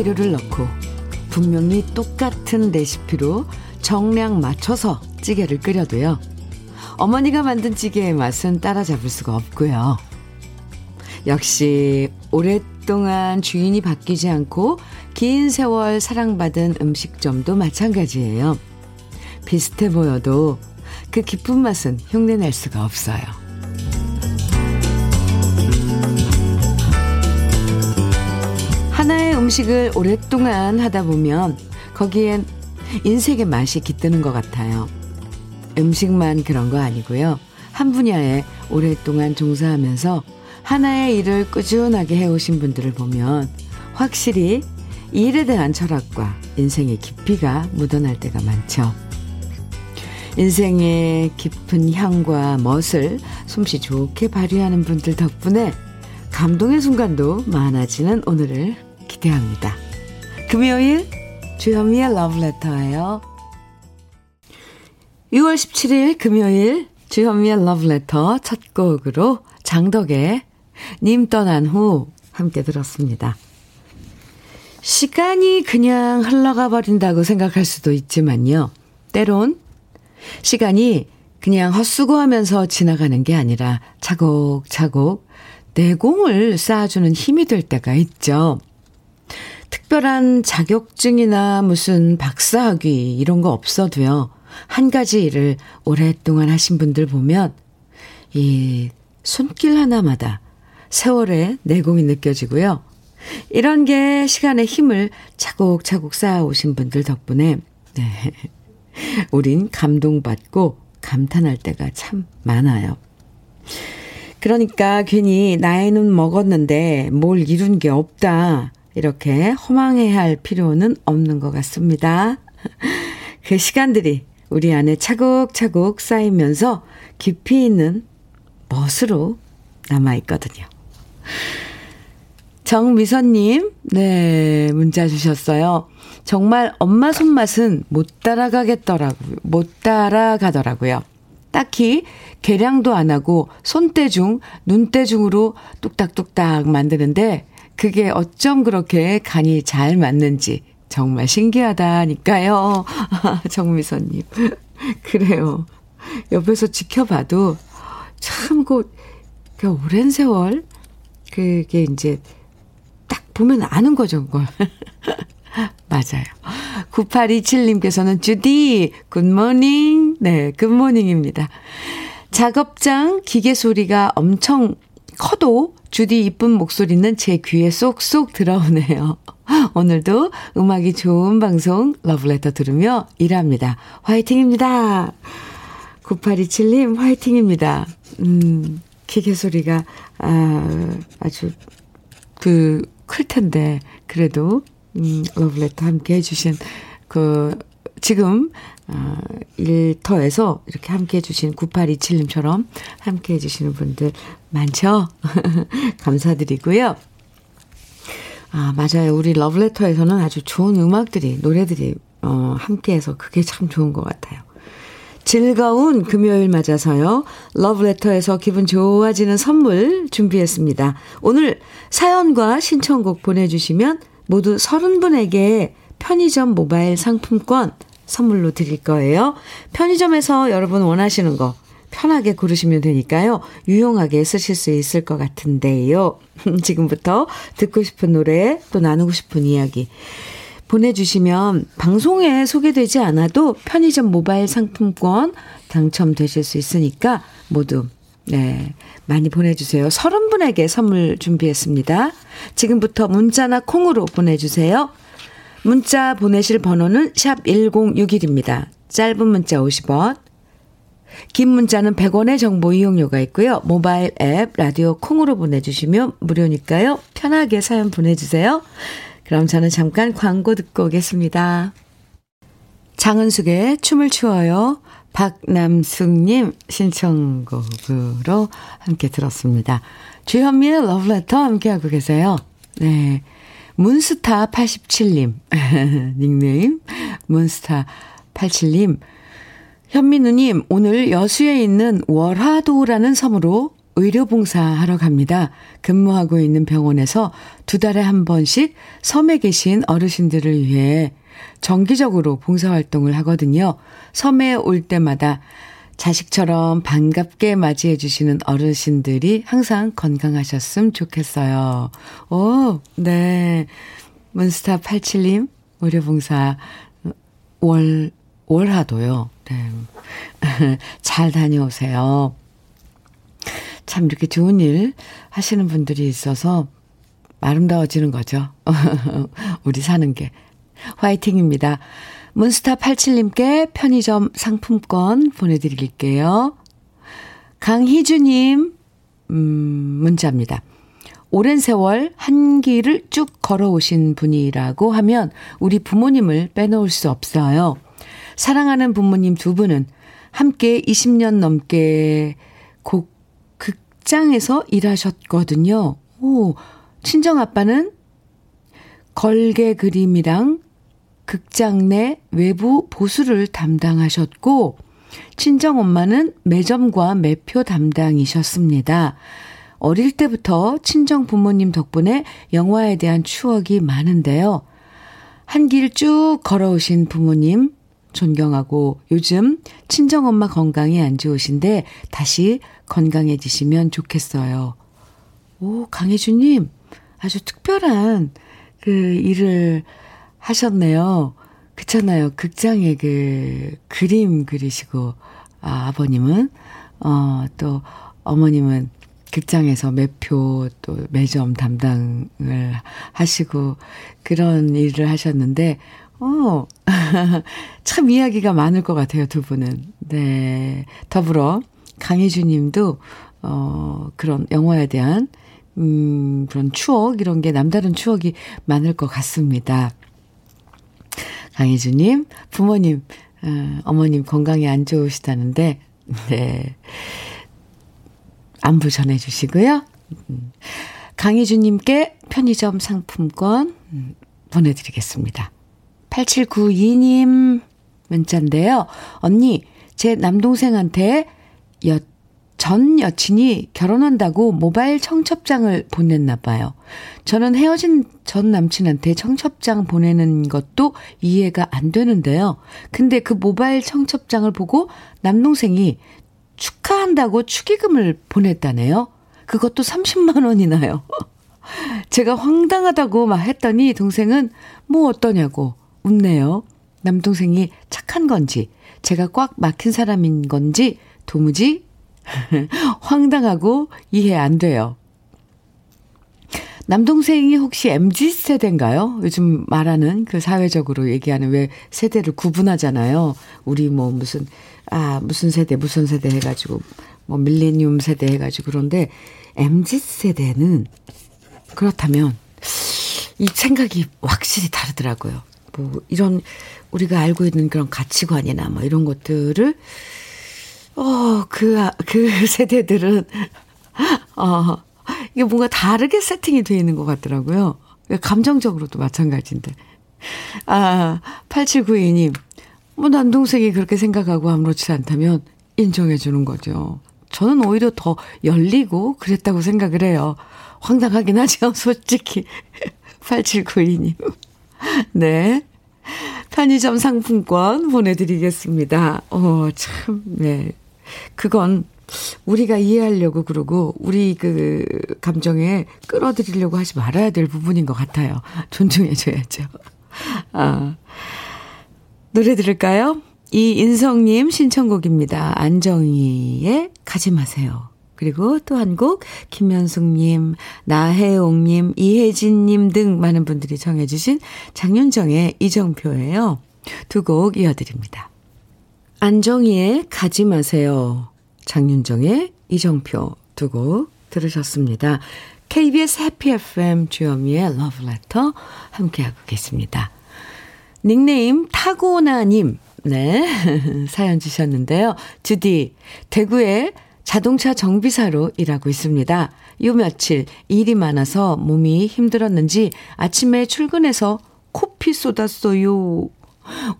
재료를 넣고 분명히 똑같은 레시피로 정량 맞춰서 찌개를 끓여도요. 어머니가 만든 찌개의 맛은 따라잡을 수가 없고요. 역시 오랫동안 주인이 바뀌지 않고 긴 세월 사랑받은 음식점도 마찬가지예요. 비슷해 보여도 그 깊은 맛은 흉내낼 수가 없어요. 음식을 오랫동안 하다 보면 거기엔 인생의 맛이 깃드는 것 같아요. 음식만 그런 거 아니고요. 한 분야에 오랫동안 종사하면서 하나의 일을 꾸준하게 해오신 분들을 보면 확실히 일에 대한 철학과 인생의 깊이가 묻어날 때가 많죠. 인생의 깊은 향과 멋을 솜씨 좋게 발휘하는 분들 덕분에 감동의 순간도 많아지는 오늘을 기대합니다. 금요일 주현미의 러브레터예요. 6월 17일 금요일 주현미의 러브레터 첫 곡으로 장덕의 님 떠난 후 함께 들었습니다. 시간이 그냥 흘러가 버린다고 생각할 수도 있지만요. 때론 시간이 그냥 헛수고하면서 지나가는 게 아니라 차곡차곡 내공을 쌓아주는 힘이 될 때가 있죠. 특별한 자격증이나 무슨 박사학위 이런 거 없어도요. 한 가지 일을 오랫동안 하신 분들 보면 이 손길 하나마다 세월의 내공이 느껴지고요. 이런 게 시간의 힘을 차곡차곡 쌓아오신 분들 덕분에 네. 우린 감동받고 감탄할 때가 참 많아요. 그러니까 괜히 나이는 먹었는데 뭘 이룬 게 없다. 이렇게 허망해 할 필요는 없는 것 같습니다. 그 시간들이 우리 안에 차곡차곡 쌓이면서 깊이 있는 멋으로 남아있거든요. 정미선님, 네, 문자 주셨어요. 정말 엄마 손맛은 못 따라가겠더라고요. 못 따라가더라고요. 딱히 계량도 안 하고 손대 중, 눈대 중으로 뚝딱뚝딱 만드는데 그게 어쩜 그렇게 간이 잘 맞는지 정말 신기하다니까요. 정미선님. 그래요. 옆에서 지켜봐도 참, 그, 그 오랜 세월, 그게 이제 딱 보면 아는 거죠, 그걸. 맞아요. 9827님께서는 주디, 굿모닝. 네, 굿모닝입니다. 작업장 기계 소리가 엄청 커도 주디 이쁜 목소리는 제 귀에 쏙쏙 들어오네요. 오늘도 음악이 좋은 방송 러브레터 들으며 일합니다. 화이팅입니다. 9827님 화이팅입니다. 음, 기계 소리가 아, 아주 그 클 텐데 그래도 음, 러브레터 함께 해주신 그 지금 어, 일터에서 이렇게 함께 해주신 9827님처럼 함께 해주시는 분들 많죠? 감사드리고요. 아, 맞아요. 우리 러브레터에서는 아주 좋은 음악들이, 노래들이, 어, 함께 해서 그게 참 좋은 것 같아요. 즐거운 금요일 맞아서요. 러브레터에서 기분 좋아지는 선물 준비했습니다. 오늘 사연과 신청곡 보내주시면 모두 30분에게 편의점 모바일 상품권 선물로 드릴 거예요. 편의점에서 여러분 원하시는 거 편하게 고르시면 되니까요. 유용하게 쓰실 수 있을 것 같은데요. 지금부터 듣고 싶은 노래 또 나누고 싶은 이야기 보내주시면 방송에 소개되지 않아도 편의점 모바일 상품권 당첨되실 수 있으니까 모두 네, 많이 보내주세요. 30분에게 선물 준비했습니다. 지금부터 문자나 콩으로 보내주세요. 문자 보내실 번호는 샵 1061입니다. 짧은 문자 50원, 긴 문자는 100원의 정보 이용료가 있고요. 모바일 앱, 라디오 콩으로 보내주시면 무료니까요. 편하게 사연 보내주세요. 그럼 저는 잠깐 광고 듣고 오겠습니다. 장은숙의 춤을 추어요. 박남숙님 신청곡으로 함께 들었습니다. 주현미의 러브레터 함께하고 계세요. 네. 문스타 87님. 닉네임. 문스타 87님. 현민우님, 오늘 여수에 있는 월화도라는 섬으로 의료봉사 하러 갑니다. 근무하고 있는 병원에서 두 달에 한 번씩 섬에 계신 어르신들을 위해 정기적으로 봉사활동을 하거든요. 섬에 올 때마다 자식처럼 반갑게 맞이해 주시는 어르신들이 항상 건강하셨으면 좋겠어요. 오, 네. 문스타 87님, 의료봉사 월, 월하도요. 네. 잘 다녀오세요. 참 이렇게 좋은 일 하시는 분들이 있어서 아름다워지는 거죠. 우리 사는 게. 화이팅입니다. 문스타 87님께 편의점 상품권 보내드릴게요. 강희주님, 음, 문자입니다. 오랜 세월 한 길을 쭉 걸어오신 분이라고 하면 우리 부모님을 빼놓을 수 없어요. 사랑하는 부모님 두 분은 함께 20년 넘게 곡, 극장에서 일하셨거든요. 오, 친정 아빠는 걸개 그림이랑 극장 내 외부 보수를 담당하셨고, 친정 엄마는 매점과 매표 담당이셨습니다. 어릴 때부터 친정 부모님 덕분에 영화에 대한 추억이 많은데요. 한 길 쭉 걸어오신 부모님 존경하고 요즘 친정 엄마 건강이 안 좋으신데 다시 건강해지시면 좋겠어요. 오, 강혜주님, 아주 특별한 그 일을 하셨네요. 그렇잖아요. 극장에 그 그림 그리시고 아, 아버님은 어, 또 어머님은 극장에서 매표 또 매점 담당을 하시고 그런 일을 하셨는데 어, 참 이야기가 많을 것 같아요, 두 분은. 네. 더불어 강혜주 님도, 어, 그런 영화에 대한, 음, 그런 추억, 이런 게 남다른 추억이 많을 것 같습니다. 강희주님, 부모님, 어, 어머님 건강이 안 좋으시다는데, 네. 안부 전해주시고요. 음, 강희주님께 편의점 상품권 음, 보내드리겠습니다. 8792님 문자인데요. 언니, 제 남동생한테 여, 전 여친이 결혼한다고 모바일 청첩장을 보냈나 봐요. 저는 헤어진 전 남친한테 청첩장 보내는 것도 이해가 안 되는데요. 근데 그 모바일 청첩장을 보고 남동생이 축하한다고 축의금을 보냈다네요. 그것도 30만 원이나요. 제가 황당하다고 막 했더니 동생은 뭐 어떠냐고 웃네요. 남동생이 착한 건지 제가 꽉 막힌 사람인 건지 도무지 황당하고 이해 안 돼요. 남동생이 혹시 MZ 세대인가요? 요즘 말하는 그 사회적으로 얘기하는 왜 세대를 구분하잖아요. 우리 뭐 무슨 아 무슨 세대 무슨 세대 해가지고 뭐 밀레니움 세대 해가지고 그런데 MZ 세대는 그렇다면 이 생각이 확실히 다르더라고요. 뭐 이런 우리가 알고 있는 그런 가치관이나 뭐 이런 것들을 어, 그, 그 세대들은, 어, 이게 뭔가 다르게 세팅이 되어 있는 것 같더라고요. 감정적으로도 마찬가지인데. 아, 8792님. 뭐, 남동생이 그렇게 생각하고 아무렇지 않다면 인정해 주는 거죠. 저는 오히려 더 열리고 그랬다고 생각을 해요. 황당하긴 하죠, 솔직히. 8792님. 네. 편의점 상품권 보내드리겠습니다. 어, 참, 네. 그건 우리가 이해하려고 그러고 우리 그 감정에 끌어들이려고 하지 말아야 될 부분인 것 같아요. 존중해줘야죠. 아. 노래 들을까요? 이인성님 신청곡입니다. 안정희의 가지 마세요. 그리고 또 한 곡, 김현숙님, 나혜옥님, 이혜진님 등 많은 분들이 정해주신 장윤정의 이정표예요. 두 곡 이어드립니다. 안정희의 가지 마세요. 장윤정의 이정표 두 곡 들으셨습니다. KBS 해피 FM 주현미의 러브레터 함께하고 계십니다. 닉네임 타고나님, 네, 사연 주셨는데요. 주디, 대구에 자동차 정비사로 일하고 있습니다. 요 며칠 일이 많아서 몸이 힘들었는지 아침에 출근해서 코피 쏟았어요.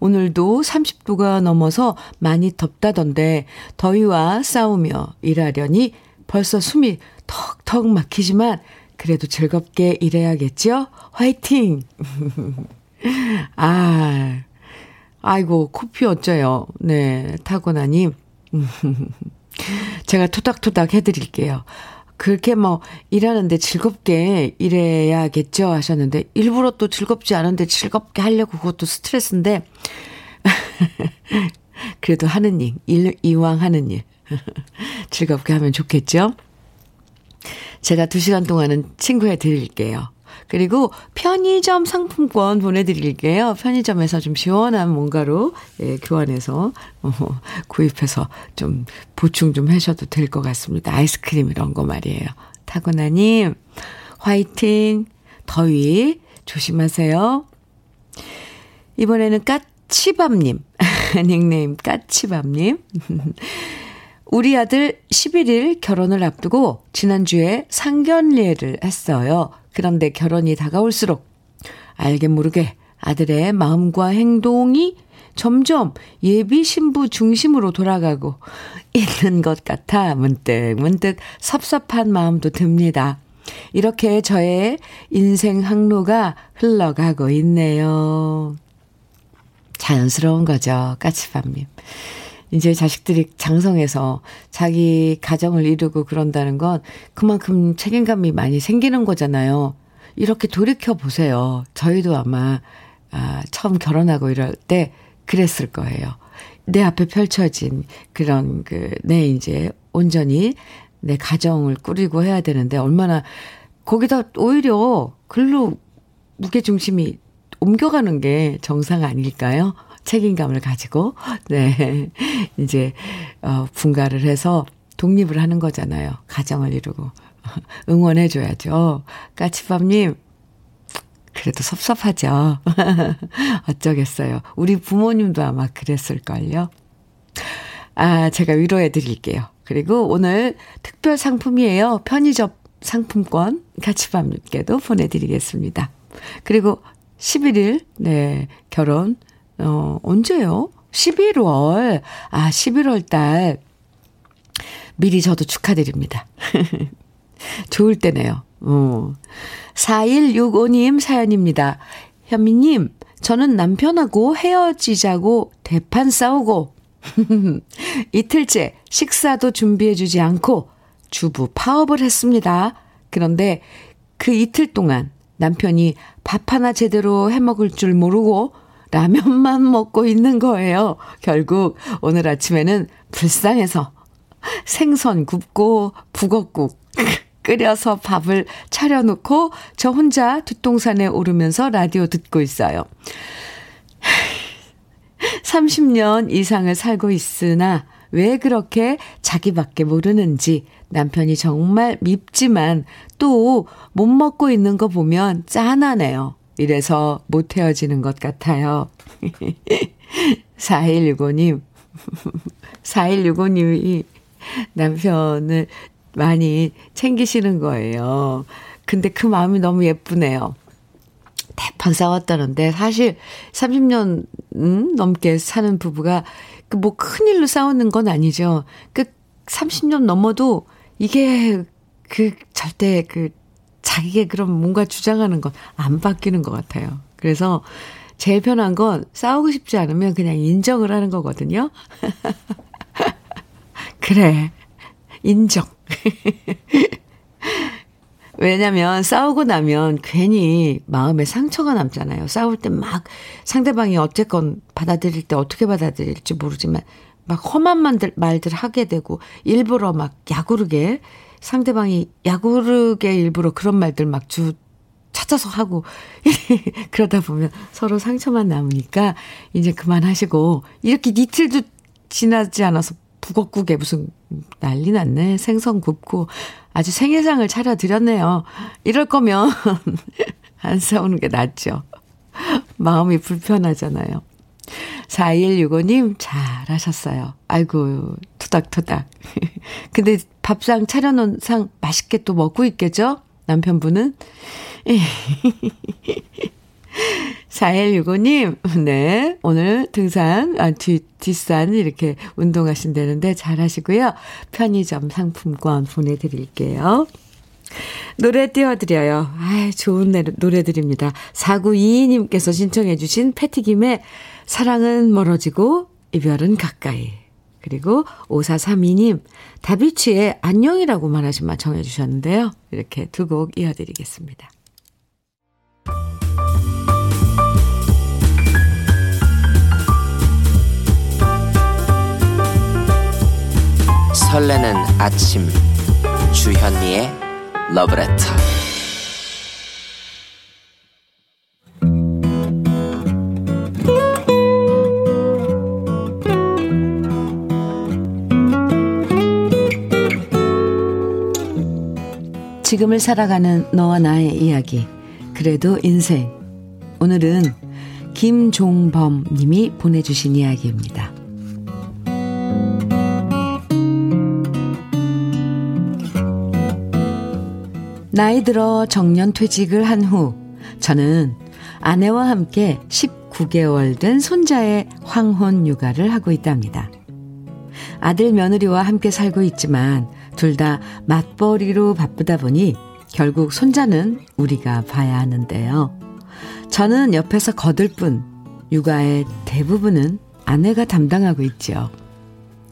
오늘도 30도가 넘어서 많이 덥다던데 더위와 싸우며 일하려니 벌써 숨이 턱턱 막히지만 그래도 즐겁게 일해야겠죠? 화이팅! 아, 아이고, 코피 어쩌요. 네, 타고나님. 제가 토닥토닥 해드릴게요. 그렇게 뭐 일하는데 즐겁게 일해야겠죠 하셨는데 일부러 또 즐겁지 않은데 즐겁게 하려고 그것도 스트레스인데 그래도 하는 일, 일 이왕 하는 일 즐겁게 하면 좋겠죠. 제가 두 시간 동안은 친구해 드릴게요. 그리고 편의점 상품권 보내드릴게요. 편의점에서 좀 시원한 뭔가로 예, 교환해서 어, 구입해서 좀 보충 좀 하셔도 될 것 같습니다. 아이스크림 이런 거 말이에요. 타고나님 화이팅 더위 조심하세요. 이번에는 까치밥님 닉네임 까치밥님 우리 아들 11일 결혼을 앞두고 지난주에 상견례를 했어요. 그런데 결혼이 다가올수록 알게 모르게 아들의 마음과 행동이 점점 예비 신부 중심으로 돌아가고 있는 것 같아 문득 문득 섭섭한 마음도 듭니다. 이렇게 저의 인생 항로가 흘러가고 있네요. 자연스러운 거죠. 까치밥님. 이제 자식들이 장성해서 자기 가정을 이루고 그런다는 건 그만큼 책임감이 많이 생기는 거잖아요. 이렇게 돌이켜 보세요. 저희도 아마 아, 처음 결혼하고 이럴 때 그랬을 거예요. 내 앞에 펼쳐진 그런 그, 내 이제 온전히 내 가정을 꾸리고 해야 되는데 얼마나 거기다 오히려 글로 무게 중심이 옮겨가는 게 정상 아닐까요? 책임감을 가지고, 네. 이제, 어, 분가를 해서 독립을 하는 거잖아요. 가정을 이루고. 응원해줘야죠. 까치밥님, 그래도 섭섭하죠. 어쩌겠어요. 우리 부모님도 아마 그랬을걸요. 아, 제가 위로해 드릴게요. 그리고 오늘 특별 상품이에요. 편의점 상품권 까치밥님께도 보내드리겠습니다. 그리고 11일, 네, 결혼 어, 언제요? 11월. 아, 11월 달. 미리 저도 축하드립니다. 좋을 때네요. 어. 4165님 사연입니다. 현미님, 저는 남편하고 헤어지자고 대판 싸우고, 이틀째 식사도 준비해주지 않고 주부 파업을 했습니다. 그런데 그 이틀 동안 남편이 밥 하나 제대로 해 먹을 줄 모르고 라면만 먹고 있는 거예요. 결국 오늘 아침에는 불쌍해서 생선 굽고 북엇국 끓여서 밥을 차려놓고 저 혼자 뒷동산에 오르면서 라디오 듣고 있어요. 30년 이상을 살고 있으나 왜 그렇게 자기밖에 모르는지 남편이 정말 밉지만 또 못 먹고 있는 거 보면 짠하네요. 이래서 못 헤어지는 것 같아요. 4165님, 4165님이 남편을 많이 챙기시는 거예요. 근데 그 마음이 너무 예쁘네요. 대판 싸웠다는데 사실 30년 음, 넘게 사는 부부가 그뭐 큰일로 싸우는 건 아니죠. 그 30년 넘어도 이게 그 절대 그 자기가 그럼 뭔가 주장하는 건 안 바뀌는 것 같아요. 그래서 제일 편한 건 싸우고 싶지 않으면 그냥 인정을 하는 거거든요. 그래. 인정. 왜냐면 싸우고 나면 괜히 마음에 상처가 남잖아요. 싸울 때 막 상대방이 어쨌건 받아들일 때 어떻게 받아들일지 모르지만 막 험한 말들, 말들 하게 되고 일부러 막 야구르게 상대방이 야구르게 일부러 그런 말들 막 주, 찾아서 하고, 그러다 보면 서로 상처만 남으니까 이제 그만하시고, 이렇게 이틀도 지나지 않아서 북엇국에 무슨 난리 났네. 생선 굽고 아주 생일상을 차려드렸네요. 이럴 거면 안 싸우는 게 낫죠. 마음이 불편하잖아요. 4165님, 잘하셨어요. 아이고, 토닥토닥. 근데 밥상 차려놓은 상 맛있게 또 먹고 있겠죠? 남편분은? 4165님, 네. 오늘 등산, 아, 뒤, 뒷산 이렇게 운동하신다는데 잘 하시고요. 편의점 상품권 보내드릴게요. 노래 띄워드려요. 아 좋은 노래들입니다. 4922님께서 신청해주신 패티김의 사랑은 멀어지고 이별은 가까이. 그리고 5432님, 다비치의 안녕이라고 말하신 말 정해주셨는데요. 이렇게 두 곡 이어드리겠습니다. 설레는 아침 주현미의 러브레터 지금을 살아가는 너와 나의 이야기 그래도 인생 오늘은 김종범 님이 보내주신 이야기입니다. 나이 들어 정년 퇴직을 한 후 저는 아내와 함께 19개월 된 손자의 황혼 육아를 하고 있답니다. 아들 며느리와 함께 살고 있지만 둘 다 맞벌이로 바쁘다 보니 결국 손자는 우리가 봐야 하는데요. 저는 옆에서 거들 뿐 육아의 대부분은 아내가 담당하고 있죠.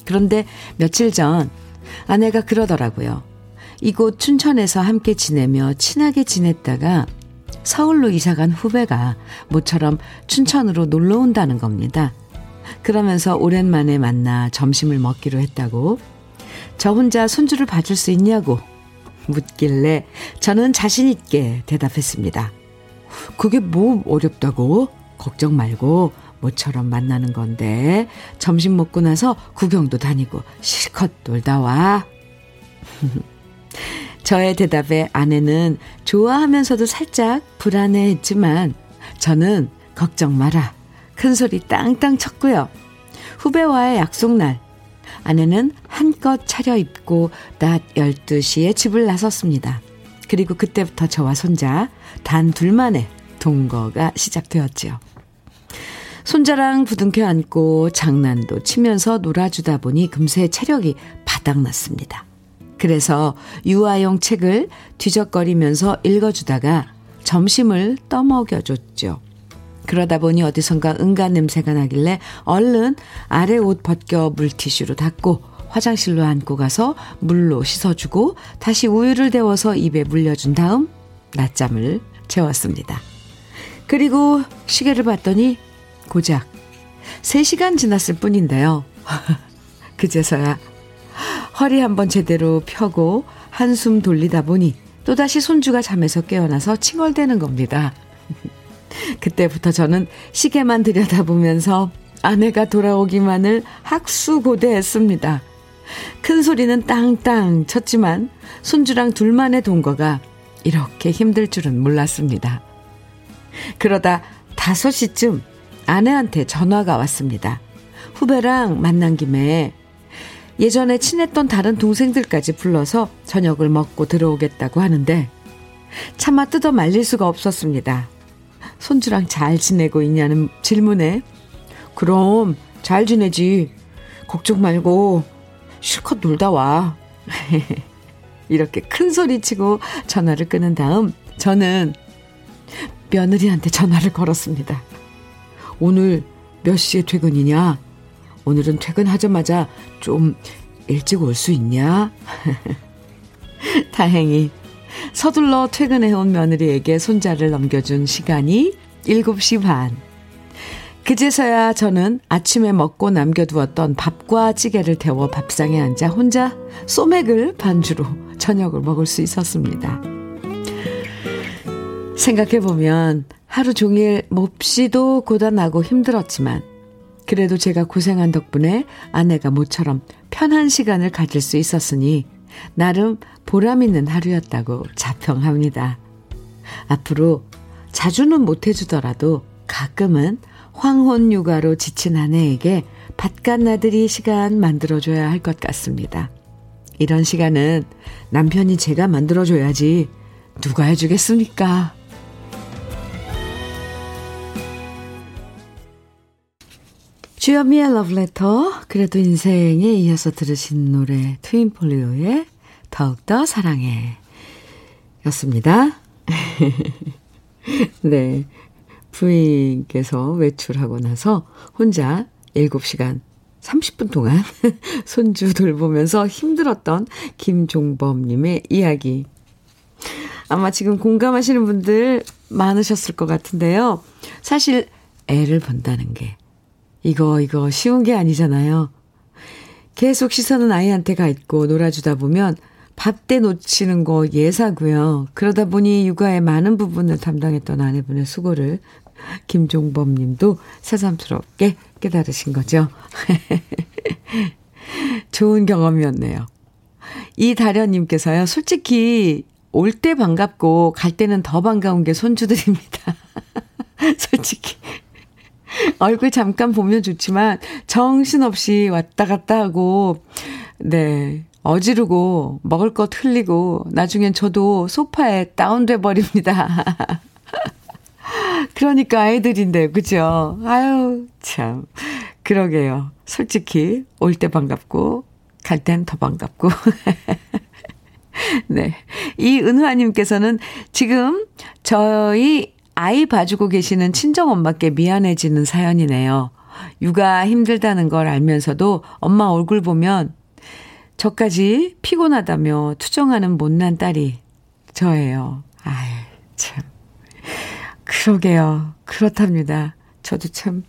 그런데 며칠 전 아내가 그러더라고요. 이곳 춘천에서 함께 지내며 친하게 지냈다가 서울로 이사간 후배가 모처럼 춘천으로 놀러 온다는 겁니다. 그러면서 오랜만에 만나 점심을 먹기로 했다고 저 혼자 손주를 봐줄 수 있냐고 묻길래 저는 자신있게 대답했습니다. 그게 뭐 어렵다고? 걱정 말고 모처럼 만나는 건데 점심 먹고 나서 구경도 다니고 실컷 놀다 와. 저의 대답에 아내는 좋아하면서도 살짝 불안해했지만 저는 걱정 마라. 큰 소리 땅땅 쳤고요. 후배와의 약속날 아내는 한껏 차려입고 낮 12시에 집을 나섰습니다. 그리고 그때부터 저와 손자 단 둘만의 동거가 시작되었지요. 손자랑 부둥켜 안고 장난도 치면서 놀아주다 보니 금세 체력이 바닥났습니다. 그래서 유아용 책을 뒤적거리면서 읽어주다가 점심을 떠먹여줬죠. 그러다 보니 어디선가 응가 냄새가 나길래 얼른 아래 옷 벗겨 물티슈로 닦고 화장실로 안고 가서 물로 씻어주고 다시 우유를 데워서 입에 물려준 다음 낮잠을 재웠습니다. 그리고 시계를 봤더니 고작 3시간 지났을 뿐인데요. 그제서야 허리 한번 제대로 펴고 한숨 돌리다 보니 또다시 손주가 잠에서 깨어나서 칭얼대는 겁니다. 그때부터 저는 시계만 들여다보면서 아내가 돌아오기만을 학수고대했습니다. 큰 소리는 땅땅 쳤지만 손주랑 둘만의 동거가 이렇게 힘들 줄은 몰랐습니다. 그러다 5시쯤 아내한테 전화가 왔습니다. 후배랑 만난 김에 예전에 친했던 다른 동생들까지 불러서 저녁을 먹고 들어오겠다고 하는데 차마 뜯어 말릴 수가 없었습니다. 손주랑 잘 지내고 있냐는 질문에 그럼 잘 지내지. 걱정 말고 실컷 놀다 와. 이렇게 큰 소리 치고 전화를 끊은 다음 저는 며느리한테 전화를 걸었습니다. 오늘 몇 시에 퇴근이냐? 오늘은 퇴근하자마자 좀 일찍 올 수 있냐? 다행히 서둘러 퇴근해온 며느리에게 손자를 넘겨준 시간이 7시 반. 그제서야 저는 아침에 먹고 남겨두었던 밥과 찌개를 데워 밥상에 앉아 혼자 소맥을 반주로 저녁을 먹을 수 있었습니다. 생각해보면 하루 종일 몹시도 고단하고 힘들었지만 그래도 제가 고생한 덕분에 아내가 모처럼 편한 시간을 가질 수 있었으니 나름 보람 있는 하루였다고 자평합니다. 앞으로 자주는 못해주더라도 가끔은 황혼 육아로 지친 아내에게 바깥 나들이 시간 만들어줘야 할 것 같습니다. 이런 시간은 남편이 제가 만들어줘야지 누가 해주겠습니까? 주현미의 러브레터, 그래도 인생에 이어서 들으신 노래, 트윈폴리오의 더욱더 사랑해. 였습니다. 네. 부인께서 외출하고 나서 혼자 7시간 30분 동안 손주 돌보면서 힘들었던 김종범님의 이야기. 아마 지금 공감하시는 분들 많으셨을 것 같은데요. 사실 애를 본다는 게 이거, 이거 쉬운 게 아니잖아요. 계속 시선은 아이한테 가 있고 놀아주다 보면 밥때 놓치는 거 예사고요. 그러다 보니 육아의 많은 부분을 담당했던 아내분의 수고를 김종범 님도 새삼스럽게 깨달으신 거죠. 좋은 경험이었네요. 이다련님께서요, 솔직히 올 때 반갑고 갈 때는 더 반가운 게 손주들입니다. 솔직히. 얼굴 잠깐 보면 좋지만 정신없이 왔다 갔다 하고, 네, 어지르고 먹을 것 흘리고 나중엔 저도 소파에 다운돼 버립니다. 그러니까 아이들인데, 그죠? 아유, 참. 그러게요. 솔직히, 올 때 반갑고, 갈 땐 더 반갑고. 네. 이 은화님께서는 지금 저희 아이 봐주고 계시는 친정엄마께 미안해지는 사연이네요. 육아 힘들다는 걸 알면서도 엄마 얼굴 보면 저까지 피곤하다며 투정하는 못난 딸이 저예요. 아유, 참. 그러게요. 그렇답니다. 저도 참,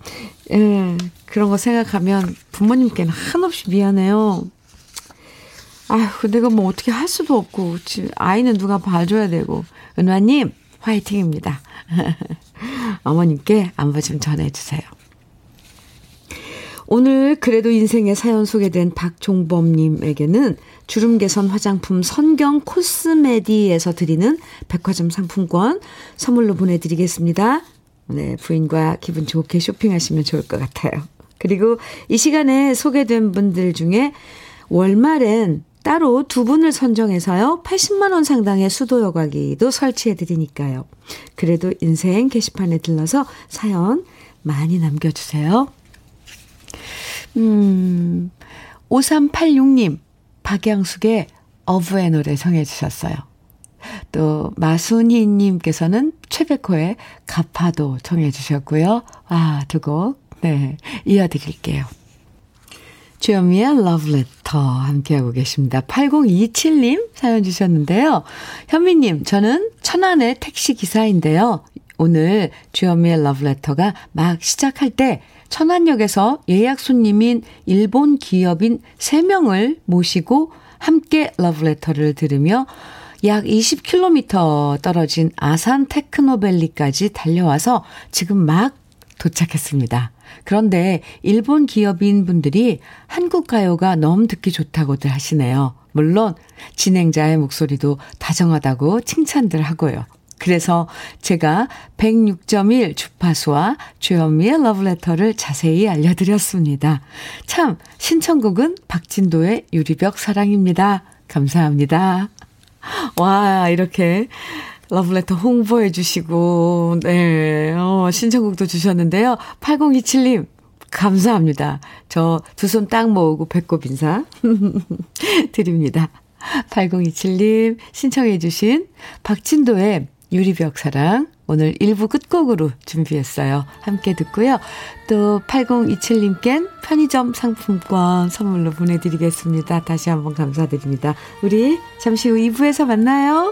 예, 그런 거 생각하면 부모님께는 한없이 미안해요. 아휴, 내가 뭐 어떻게 할 수도 없고, 아이는 누가 봐줘야 되고. 은화님, 화이팅입니다. 어머님께 안부 좀 전해주세요. 오늘 그래도 인생의 사연 소개된 박종범님에게는 주름 개선 화장품 선경 코스메디에서 드리는 백화점 상품권 선물로 보내드리겠습니다. 네, 부인과 기분 좋게 쇼핑하시면 좋을 것 같아요. 그리고 이 시간에 소개된 분들 중에 월말엔 따로 두 분을 선정해서요. 80만 원 상당의 수도 여과기도 설치해 드리니까요. 그래도 인생 게시판에 들러서 사연 많이 남겨 주세요. 음, 5386님, 박양숙의 어부의 노래 정해 주셨어요. 또 마순희 님께서는 최백호의 가파도 정해 주셨고요. 아, 두 곡, 네, 이어드릴게요. 주현미의 러브레터 함께하고 계십니다. 8027님 사연 주셨는데요. 현미님, 저는 천안의 택시기사인데요. 오늘 주현미의 러브레터가 막 시작할 때 천안역에서 예약 손님인 일본 기업인 3명을 모시고 함께 러브레터를 들으며 약 20km 떨어진 아산 테크노밸리까지 달려와서 지금 막 도착했습니다. 그런데 일본 기업인 분들이 한국 가요가 너무 듣기 좋다고들 하시네요. 물론 진행자의 목소리도 다정하다고 칭찬들 하고요. 그래서 제가 106.1 주파수와 주현미의 러브레터를 자세히 알려드렸습니다. 참, 신청곡은 박진도의 유리벽 사랑입니다. 감사합니다. 와, 이렇게 러브레터 홍보해 주시고, 네, 어, 신청곡도 주셨는데요. 8027님, 감사합니다. 저 두 손 딱 모으고 배꼽 인사 드립니다. 8027님 신청해 주신 박진도의 유리벽 사랑 오늘 1부 끝곡으로 준비했어요. 함께 듣고요. 또 8027님껜 편의점 상품권 선물로 보내드리겠습니다. 다시 한번 감사드립니다. 우리 잠시 후 2부에서 만나요.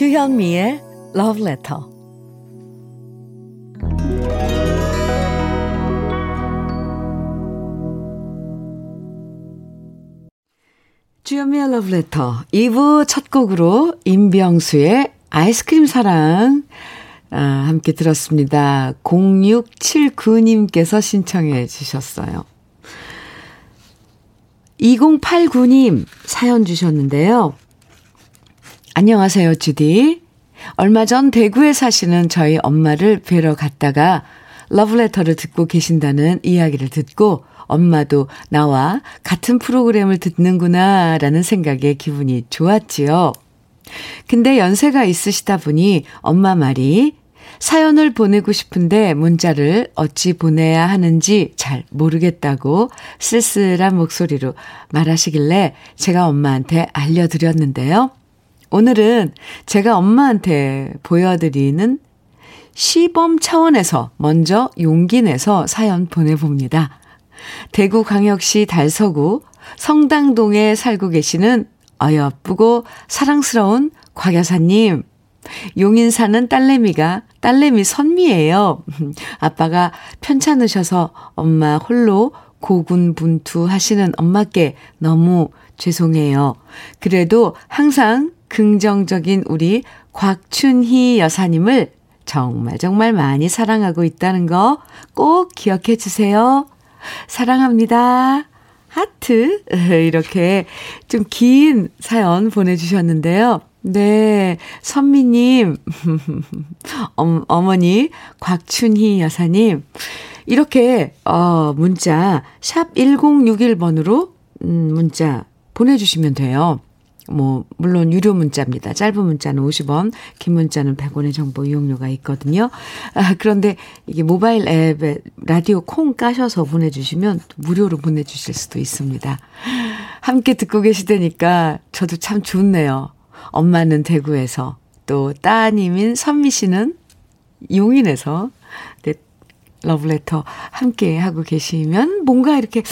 주현미의 Love Letter 주현미의 러브레터 2부 첫 곡으로 임병수의 아이스크림 사랑 아, 함께 들었습니다. 0679님께서 신청해 주셨어요. 2089님 사연 주셨는데요. 안녕하세요, 주디. 얼마 전 대구에 사시는 저희 엄마를 뵈러 갔다가 러브레터를 듣고 계신다는 이야기를 듣고 엄마도 나와 같은 프로그램을 듣는구나 라는 생각에 기분이 좋았지요. 근데 연세가 있으시다 보니 엄마 말이 사연을 보내고 싶은데 문자를 어찌 보내야 하는지 잘 모르겠다고 쓸쓸한 목소리로 말하시길래 제가 엄마한테 알려드렸는데요. 오늘은 제가 엄마한테 보여드리는 시범 차원에서 먼저 용기 내서 사연 보내봅니다. 대구 광역시 달서구 성당동에 살고 계시는 어여쁘고 사랑스러운 곽여사님. 용인 사는 딸내미가 딸내미 선미예요. 아빠가 편찮으셔서 엄마 홀로 고군분투 하시는 엄마께 너무 죄송해요. 그래도 항상 긍정적인 우리 곽춘희 여사님을 정말 정말 많이 사랑하고 있다는 거 꼭 기억해 주세요. 사랑합니다. 하트. 이렇게 좀 긴 사연 보내주셨는데요. 네. 선미님, 어, 어머니, 곽춘희 여사님, 이렇게, 어, 문자, 샵 1061번으로, 음, 문자 보내주시면 돼요. 뭐, 물론 유료 문자입니다. 짧은 문자는 50원, 긴 문자는 100원의 정보 이용료가 있거든요. 아, 그런데 이게 모바일 앱에 라디오 콩 까셔서 보내주시면 무료로 보내주실 수도 있습니다. 함께 듣고 계시다니까 저도 참 좋네요. 엄마는 대구에서, 또 따님인 선미 씨는 용인에서, 네, 러브레터 함께 하고 계시면 뭔가 이렇게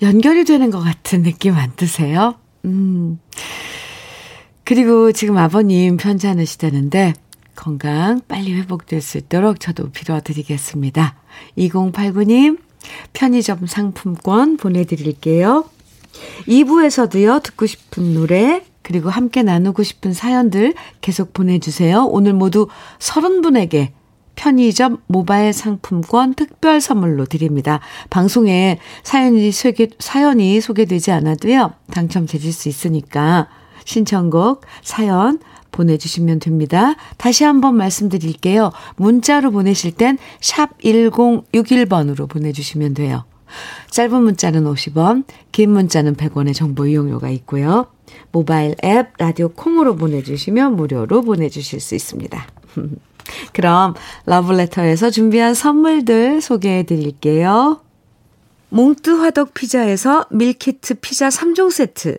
연결이 되는 것 같은 느낌 안 드세요? 음. 그리고 지금 아버님 편찮으시다는데 건강 빨리 회복될 수 있도록 저도 빌어드리겠습니다. 2089님 편의점 상품권 보내드릴게요. 2부에서도요, 듣고 싶은 노래, 그리고 함께 나누고 싶은 사연들 계속 보내주세요. 오늘 모두 30분에게 편의점 모바일 상품권 특별 선물로 드립니다. 방송에 사연이 소개, 사연이 소개되지 않아도요, 당첨되실 수 있으니까 신청곡, 사연 보내주시면 됩니다. 다시 한번 말씀드릴게요. 문자로 보내실 땐 샵 1061번으로 보내주시면 돼요. 짧은 문자는 50원, 긴 문자는 100원의 정보 이용료가 있고요. 모바일 앱 라디오 콩으로 보내주시면 무료로 보내주실 수 있습니다. 그럼 러브레터에서 준비한 선물들 소개해 드릴게요. 몽뜨 화덕 피자에서 밀키트 피자 3종 세트,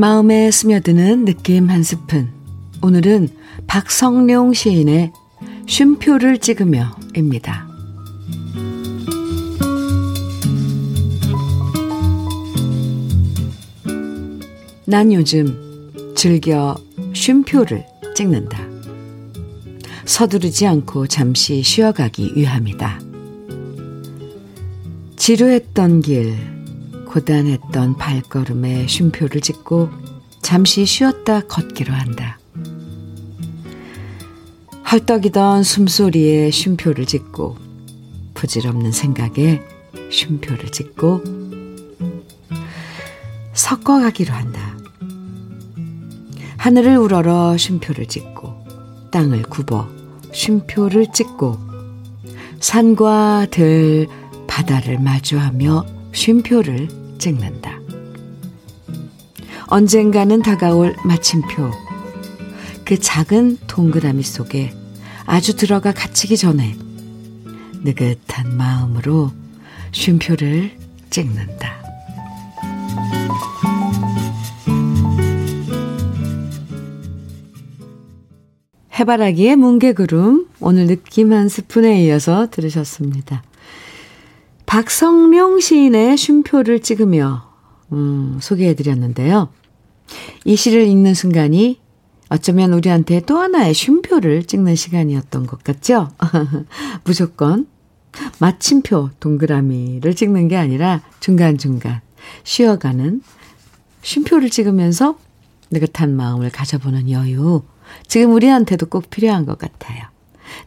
마음에 스며드는 느낌 한 스푼. 오늘은 박성룡 시인의 쉼표를 찍으며입니다. 난 요즘 즐겨 쉼표를 찍는다. 서두르지 않고 잠시 쉬어가기 위함이다. 지루했던 길, 고단했던 발걸음에 쉼표를 찍고 잠시 쉬었다 걷기로 한다. 헐떡이던 숨소리에 쉼표를 찍고 부질없는 생각에 쉼표를 찍고 섞어가기로 한다. 하늘을 우러러 쉼표를 찍고 땅을 굽어 쉼표를 찍고 산과 들, 바다를 마주하며 쉼표를 찍는다. 언젠가는 다가올 마침표. 그 작은 동그라미 속에 아주 들어가 갇히기 전에 느긋한 마음으로 쉼표를 찍는다. 해바라기의 뭉게구름 오늘 느낌 한 스푼에 이어서 들으셨습니다. 박성룡 시인의 쉼표를 찍으며 음, 소개해드렸는데요. 이 시를 읽는 순간이 어쩌면 우리한테 또 하나의 쉼표를 찍는 시간이었던 것 같죠? 무조건 마침표 동그라미를 찍는 게 아니라 중간중간 쉬어가는 쉼표를 찍으면서 느긋한 마음을 가져보는 여유. 지금 우리한테도 꼭 필요한 것 같아요.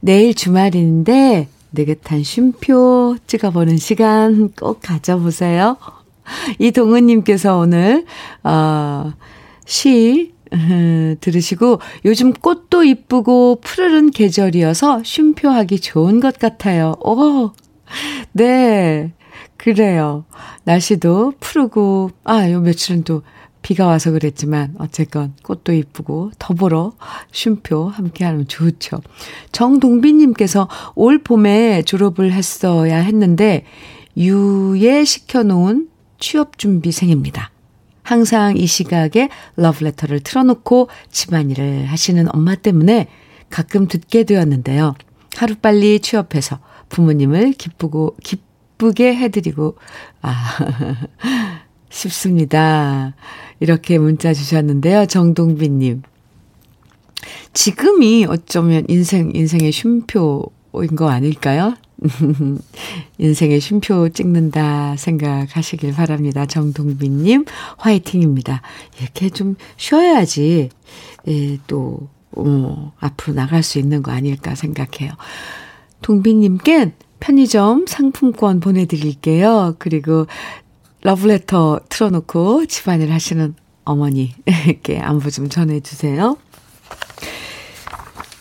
내일 주말인데 느긋한 쉼표 찍어보는 시간 꼭 가져보세요. 이동은님께서 오늘, 어, 시, 들으시고 요즘 꽃도 이쁘고 푸르른 계절이어서 쉼표하기 좋은 것 같아요. 오, 네. 그래요. 날씨도 푸르고, 아, 요 며칠은 또 비가 와서 그랬지만 어쨌건 꽃도 이쁘고 더불어 쉼표 함께 하면 좋죠. 정동빈님께서 올 봄에 졸업을 했어야 했는데 유예 시켜놓은 취업 준비생입니다. 항상 이 시각에 러브레터를 틀어놓고 집안일을 하시는 엄마 때문에 가끔 듣게 되었는데요. 하루빨리 취업해서 부모님을 기쁘고, 기쁘게 해드리고, 아, 싶습니다. 이렇게 문자 주셨는데요. 정동빈님. 지금이 어쩌면 인생, 인생의 쉼표인 거 아닐까요? 인생의 쉼표 찍는다 생각하시길 바랍니다. 정동빈님, 화이팅입니다. 이렇게 좀 쉬어야지, 예, 또, 어, 앞으로 나갈 수 있는 거 아닐까 생각해요. 동빈님께 편의점 상품권 보내드릴게요. 그리고 러브레터 틀어놓고 집안일 하시는 어머니께 안부 좀 전해주세요.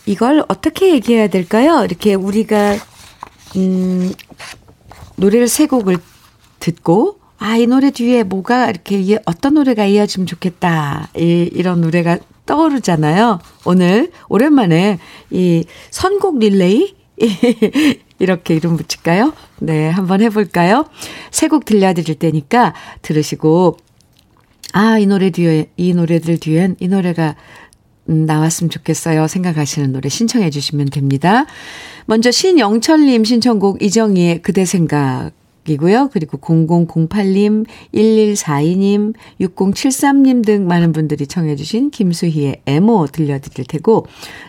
이걸 어떻게 얘기해야 될까요? 이렇게 우리가, 음, 노래를 세 곡을 듣고, 아, 이 노래 뒤에 뭐가 이렇게, 어떤 노래가 이어지면 좋겠다. 이, 이런 노래가 떠오르잖아요. 오늘, 오랜만에 이 선곡 릴레이? 이렇게 이름 붙일까요? 네, 한번 해볼까요? 세 곡 들려드릴 테니까 들으시고, 아, 이 노래 뒤에, 이 노래들 뒤엔 이 노래가 음, 나왔으면 좋겠어요. 생각하시는 노래 신청해 주시면 됩니다. 먼저 신영철님 신청곡 이정희의 그대 생각 이고요. 그리고 0008님, 1142님, 6073님 등 많은 분들이 청해주신 김수희의 애모 들려드릴 테고,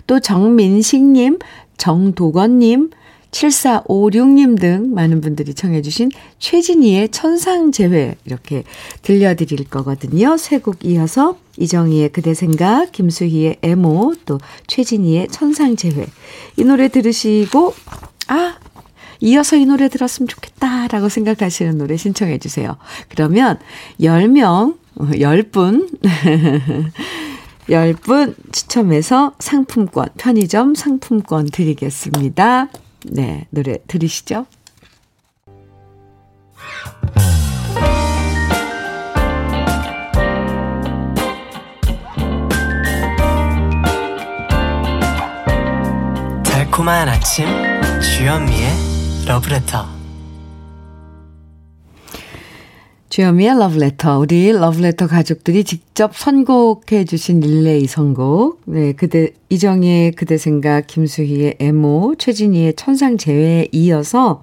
또 정민식님, 정도건님, 7456님 등 많은 분들이 청해주신 최진희의 천상재회 이렇게 들려드릴 거거든요. 세 곡 이어서 이정희의 그대 생각, 김수희의 애모, 또 최진희의 천상재회. 이 노래 들으시고, 아, 이어서 이 노래 들었으면 좋겠다라고 생각하시는 노래 신청해 주세요. 그러면 10명, 10분, 10분 추첨해서 상품권, 편의점 상품권 드리겠습니다. 네, 노래 들으시죠. 달콤한 아침 주현미의 러브레터 주여미의 러브레터. 우리 러브레터 가족들이 직접 선곡해 주신 릴레이 선곡. 네, 그대, 이정희의 그대 생각, 김수희의 애모, 최진희의 천상 재회에 이어서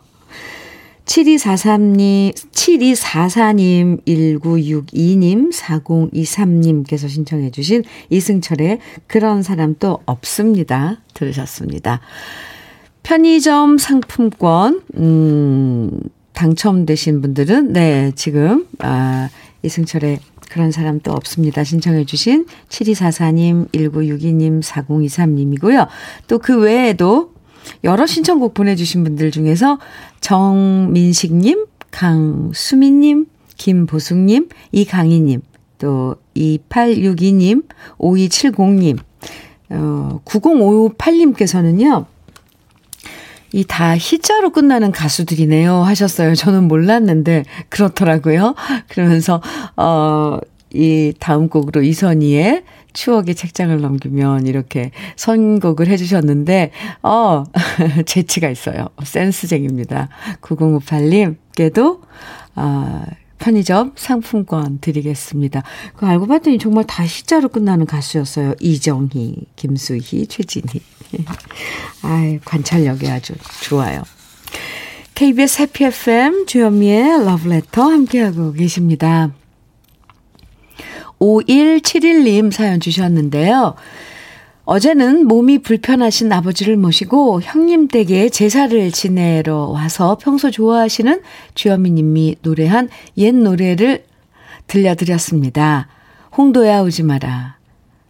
7243님, 7244님, 1962님, 4023님께서 신청해 주신 이승철의 그런 사람도 없습니다. 들으셨습니다. 편의점 상품권, 음, 당첨되신 분들은, 네, 지금, 아, 이승철의 그런 사람 또 없습니다. 신청해 주신 7244님, 1962님, 4023님이고요. 또 그 외에도 여러 신청곡 보내주신 분들 중에서 정민식님, 강수민님, 김보숙님, 이강희님, 또 2862님, 5270님, 어, 9058님께서는요, 이 다 희자로 끝나는 가수들이네요 하셨어요. 저는 몰랐는데 그렇더라고요. 그러면서 어, 이 다음 곡으로 이선희의 추억의 책장을 넘기면 이렇게 선곡을 해주셨는데, 어, 재치가 있어요. 센스쟁입니다. 9058님께도, 아, 편의점 상품권 드리겠습니다. 그 알고 봤더니 정말 다 시자로 끝나는 가수였어요. 이정희, 김수희, 최진희. 아이, 관찰력이 아주 좋아요. KBS 해피 FM 주현미의 러브레터 함께하고 계십니다. 5171님 사연 주셨는데요. 어제는 몸이 불편하신 아버지를 모시고 형님 댁에 제사를 지내러 와서 평소 좋아하시는 주현미 님이 노래한 옛 노래를 들려드렸습니다. 홍도야 오지 마라.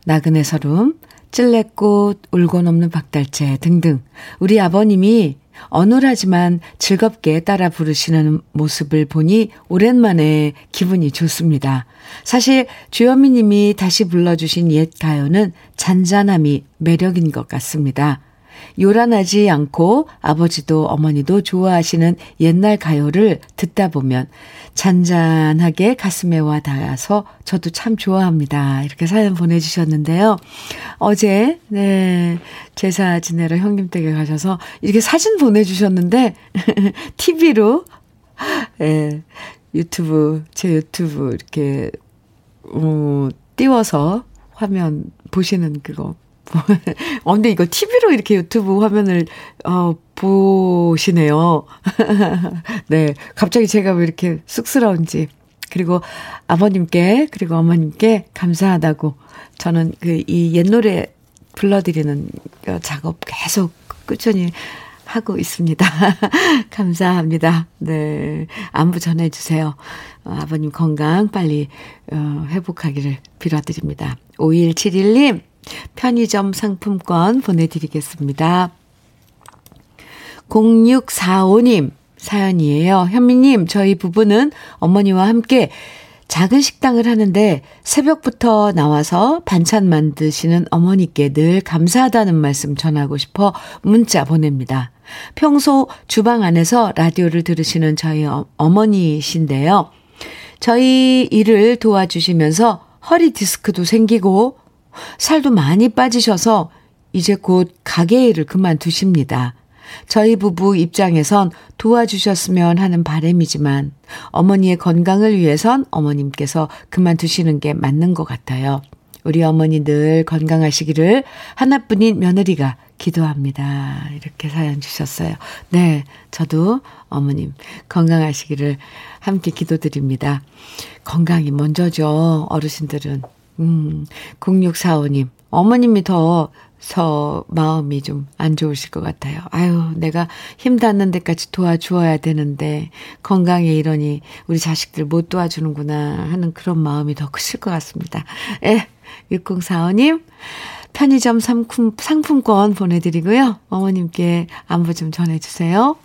나그네 서름, 찔레꽃, 울고 넘는 박달재 등등. 우리 아버님이 어눌하지만 즐겁게 따라 부르시는 모습을 보니 오랜만에 기분이 좋습니다. 사실 주현미 님이 다시 불러주신 옛 가요는 잔잔함이 매력인 것 같습니다. 요란하지 않고 아버지도 어머니도 좋아하시는 옛날 가요를 듣다 보면 잔잔하게 가슴에 와 닿아서 저도 참 좋아합니다. 이렇게 사연 보내주셨는데요. 어제, 네, 제사 지내러 형님 댁에 가셔서 이렇게 사진 보내주셨는데, TV로, 예, 네, 유튜브, 제 유튜브 이렇게, 어, 띄워서 화면 보시는 그거 어, 근데 이거 TV로 이렇게 유튜브 화면을, 어, 보시네요. 네. 갑자기 제가 왜 이렇게 쑥스러운지. 그리고 아버님께, 그리고 어머님께 감사하다고 저는 그 이 옛 노래 불러드리는 작업 계속 꾸준히 하고 있습니다. 감사합니다. 네. 안부 전해주세요. 어, 아버님 건강 빨리, 어, 회복하기를 빌어드립니다. 5171님, 편의점 상품권 보내드리겠습니다. 0645님 사연이에요. 현미님, 저희 부부는 어머니와 함께 작은 식당을 하는데 새벽부터 나와서 반찬 만드시는 어머니께 늘 감사하다는 말씀 전하고 싶어 문자 보냅니다. 평소 주방 안에서 라디오를 들으시는 저희 어, 어머니이신데요. 저희 일을 도와주시면서 허리 디스크도 생기고 살도 많이 빠지셔서 이제 곧 가게 일을 그만두십니다. 저희 부부 입장에선 도와주셨으면 하는 바람이지만 어머니의 건강을 위해선 어머님께서 그만두시는 게 맞는 것 같아요. 우리 어머니 늘 건강하시기를 하나뿐인 며느리가 기도합니다. 이렇게 사연 주셨어요. 네, 저도 어머님 건강하시기를 함께 기도드립니다. 건강이 먼저죠, 어르신들은. 음, 0645님, 어머님이 더, 저, 마음이 좀 안 좋으실 것 같아요. 아유, 내가 힘 닿는 데까지 도와주어야 되는데, 건강에 이러니 우리 자식들 못 도와주는구나 하는 그런 마음이 더 크실 것 같습니다. 예, 6045님, 편의점 상품, 상품권 보내드리고요. 어머님께 안부 좀 전해주세요.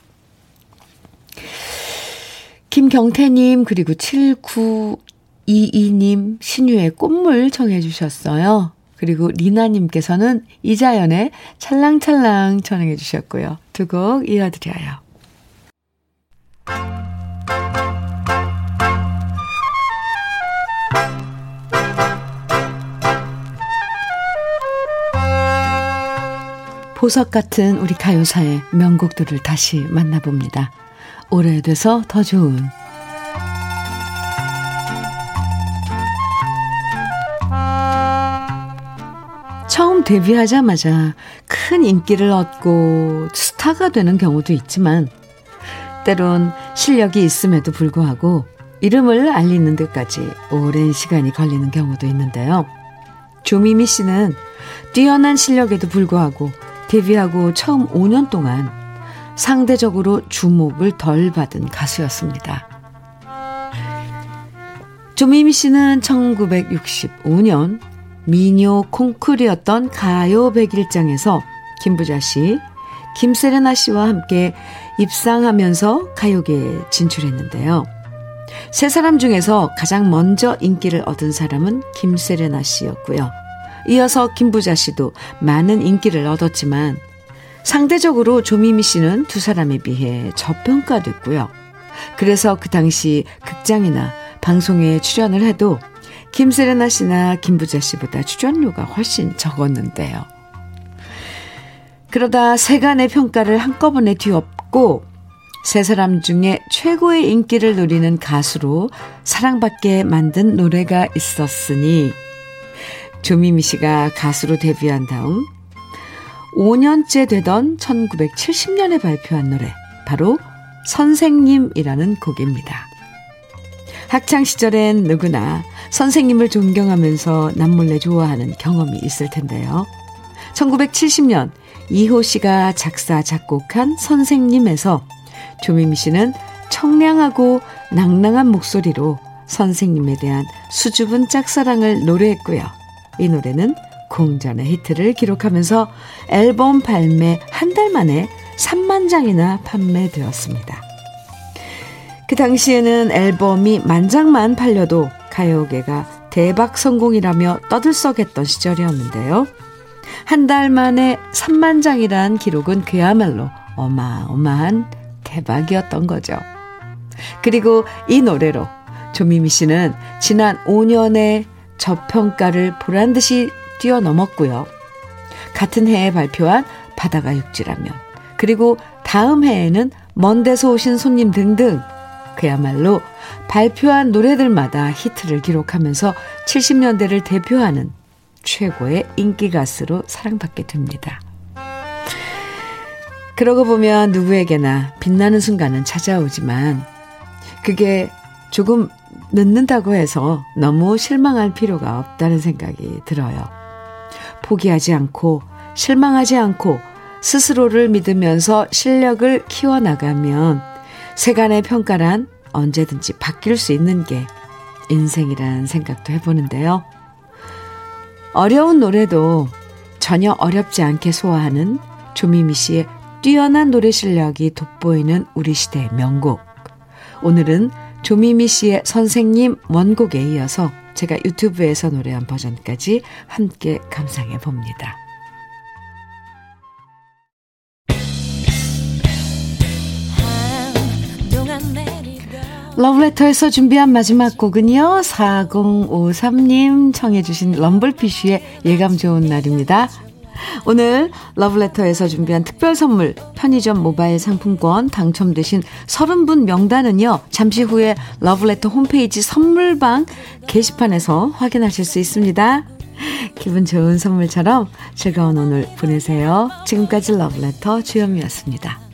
김경태님, 그리고 79 이이님 신유의 꽃물 청해 주셨어요. 그리고 리나님께서는 이자연의 찰랑찰랑 청해 주셨고요. 두 곡 이어드려요. 보석 같은 우리 가요사의 명곡들을 다시 만나봅니다. 오래돼서 더 좋은 데뷔하자마자 큰 인기를 얻고 스타가 되는 경우도 있지만 때론 실력이 있음에도 불구하고 이름을 알리는 데까지 오랜 시간이 걸리는 경우도 있는데요. 조미미 씨는 뛰어난 실력에도 불구하고 데뷔하고 처음 5년 동안 상대적으로 주목을 덜 받은 가수였습니다. 조미미 씨는 1965년 미녀 콩쿨이었던 가요 백일장에서 김부자 씨, 김세레나 씨와 함께 입상하면서 가요계에 진출했는데요. 세 사람 중에서 가장 먼저 인기를 얻은 사람은 김세레나 씨였고요. 이어서 김부자 씨도 많은 인기를 얻었지만 상대적으로 조미미 씨는 두 사람에 비해 저평가됐고요. 그래서 그 당시 극장이나 방송에 출연을 해도 김세레나 씨나 김부자 씨보다 출연료가 훨씬 적었는데요. 그러다 세간의 평가를 한꺼번에 뒤엎고 세 사람 중에 최고의 인기를 누리는 가수로 사랑받게 만든 노래가 있었으니 조미미 씨가 가수로 데뷔한 다음 5년째 되던 1970년에 발표한 노래 바로 선생님이라는 곡입니다. 학창 시절엔 누구나 선생님을 존경하면서 남몰래 좋아하는 경험이 있을 텐데요. 1970년 이호 씨가 작사 작곡한 선생님에서 조미미 씨는 청량하고 낭낭한 목소리로 선생님에 대한 수줍은 짝사랑을 노래했고요. 이 노래는 공전의 히트를 기록하면서 앨범 발매 한 달 만에 3만 장이나 판매되었습니다. 그 당시에는 앨범이 만 장만 팔려도 가요계가 대박 성공이라며 떠들썩했던 시절이었는데요. 한 달 만에 3만 장이란 기록은 그야말로 어마어마한 대박이었던 거죠. 그리고 이 노래로 조미미 씨는 지난 5년의 저평가를 보란 듯이 뛰어넘었고요. 같은 해에 발표한 바다가 육지라면, 그리고 다음 해에는 먼 데서 오신 손님 등등, 그야말로 발표한 노래들마다 히트를 기록하면서 70년대를 대표하는 최고의 인기 가수로 사랑받게 됩니다. 그러고 보면 누구에게나 빛나는 순간은 찾아오지만 그게 조금 늦는다고 해서 너무 실망할 필요가 없다는 생각이 들어요. 포기하지 않고 실망하지 않고 스스로를 믿으면서 실력을 키워나가면 세간의 평가란 언제든지 바뀔 수 있는 게 인생이라는 생각도 해보는데요. 어려운 노래도 전혀 어렵지 않게 소화하는 조미미 씨의 뛰어난 노래 실력이 돋보이는 우리 시대의 명곡. 오늘은 조미미 씨의 선생님 원곡에 이어서 제가 유튜브에서 노래한 버전까지 함께 감상해 봅니다. 러브레터에서 준비한 마지막 곡은요. 4053님 청해 주신 럼블피쉬의 예감 좋은 날입니다. 오늘 러브레터에서 준비한 특별 선물 편의점 모바일 상품권 당첨되신 30분 명단은요. 잠시 후에 러브레터 홈페이지 선물방 게시판에서 확인하실 수 있습니다. 기분 좋은 선물처럼 즐거운 오늘 보내세요. 지금까지 러브레터 주현미였습니다.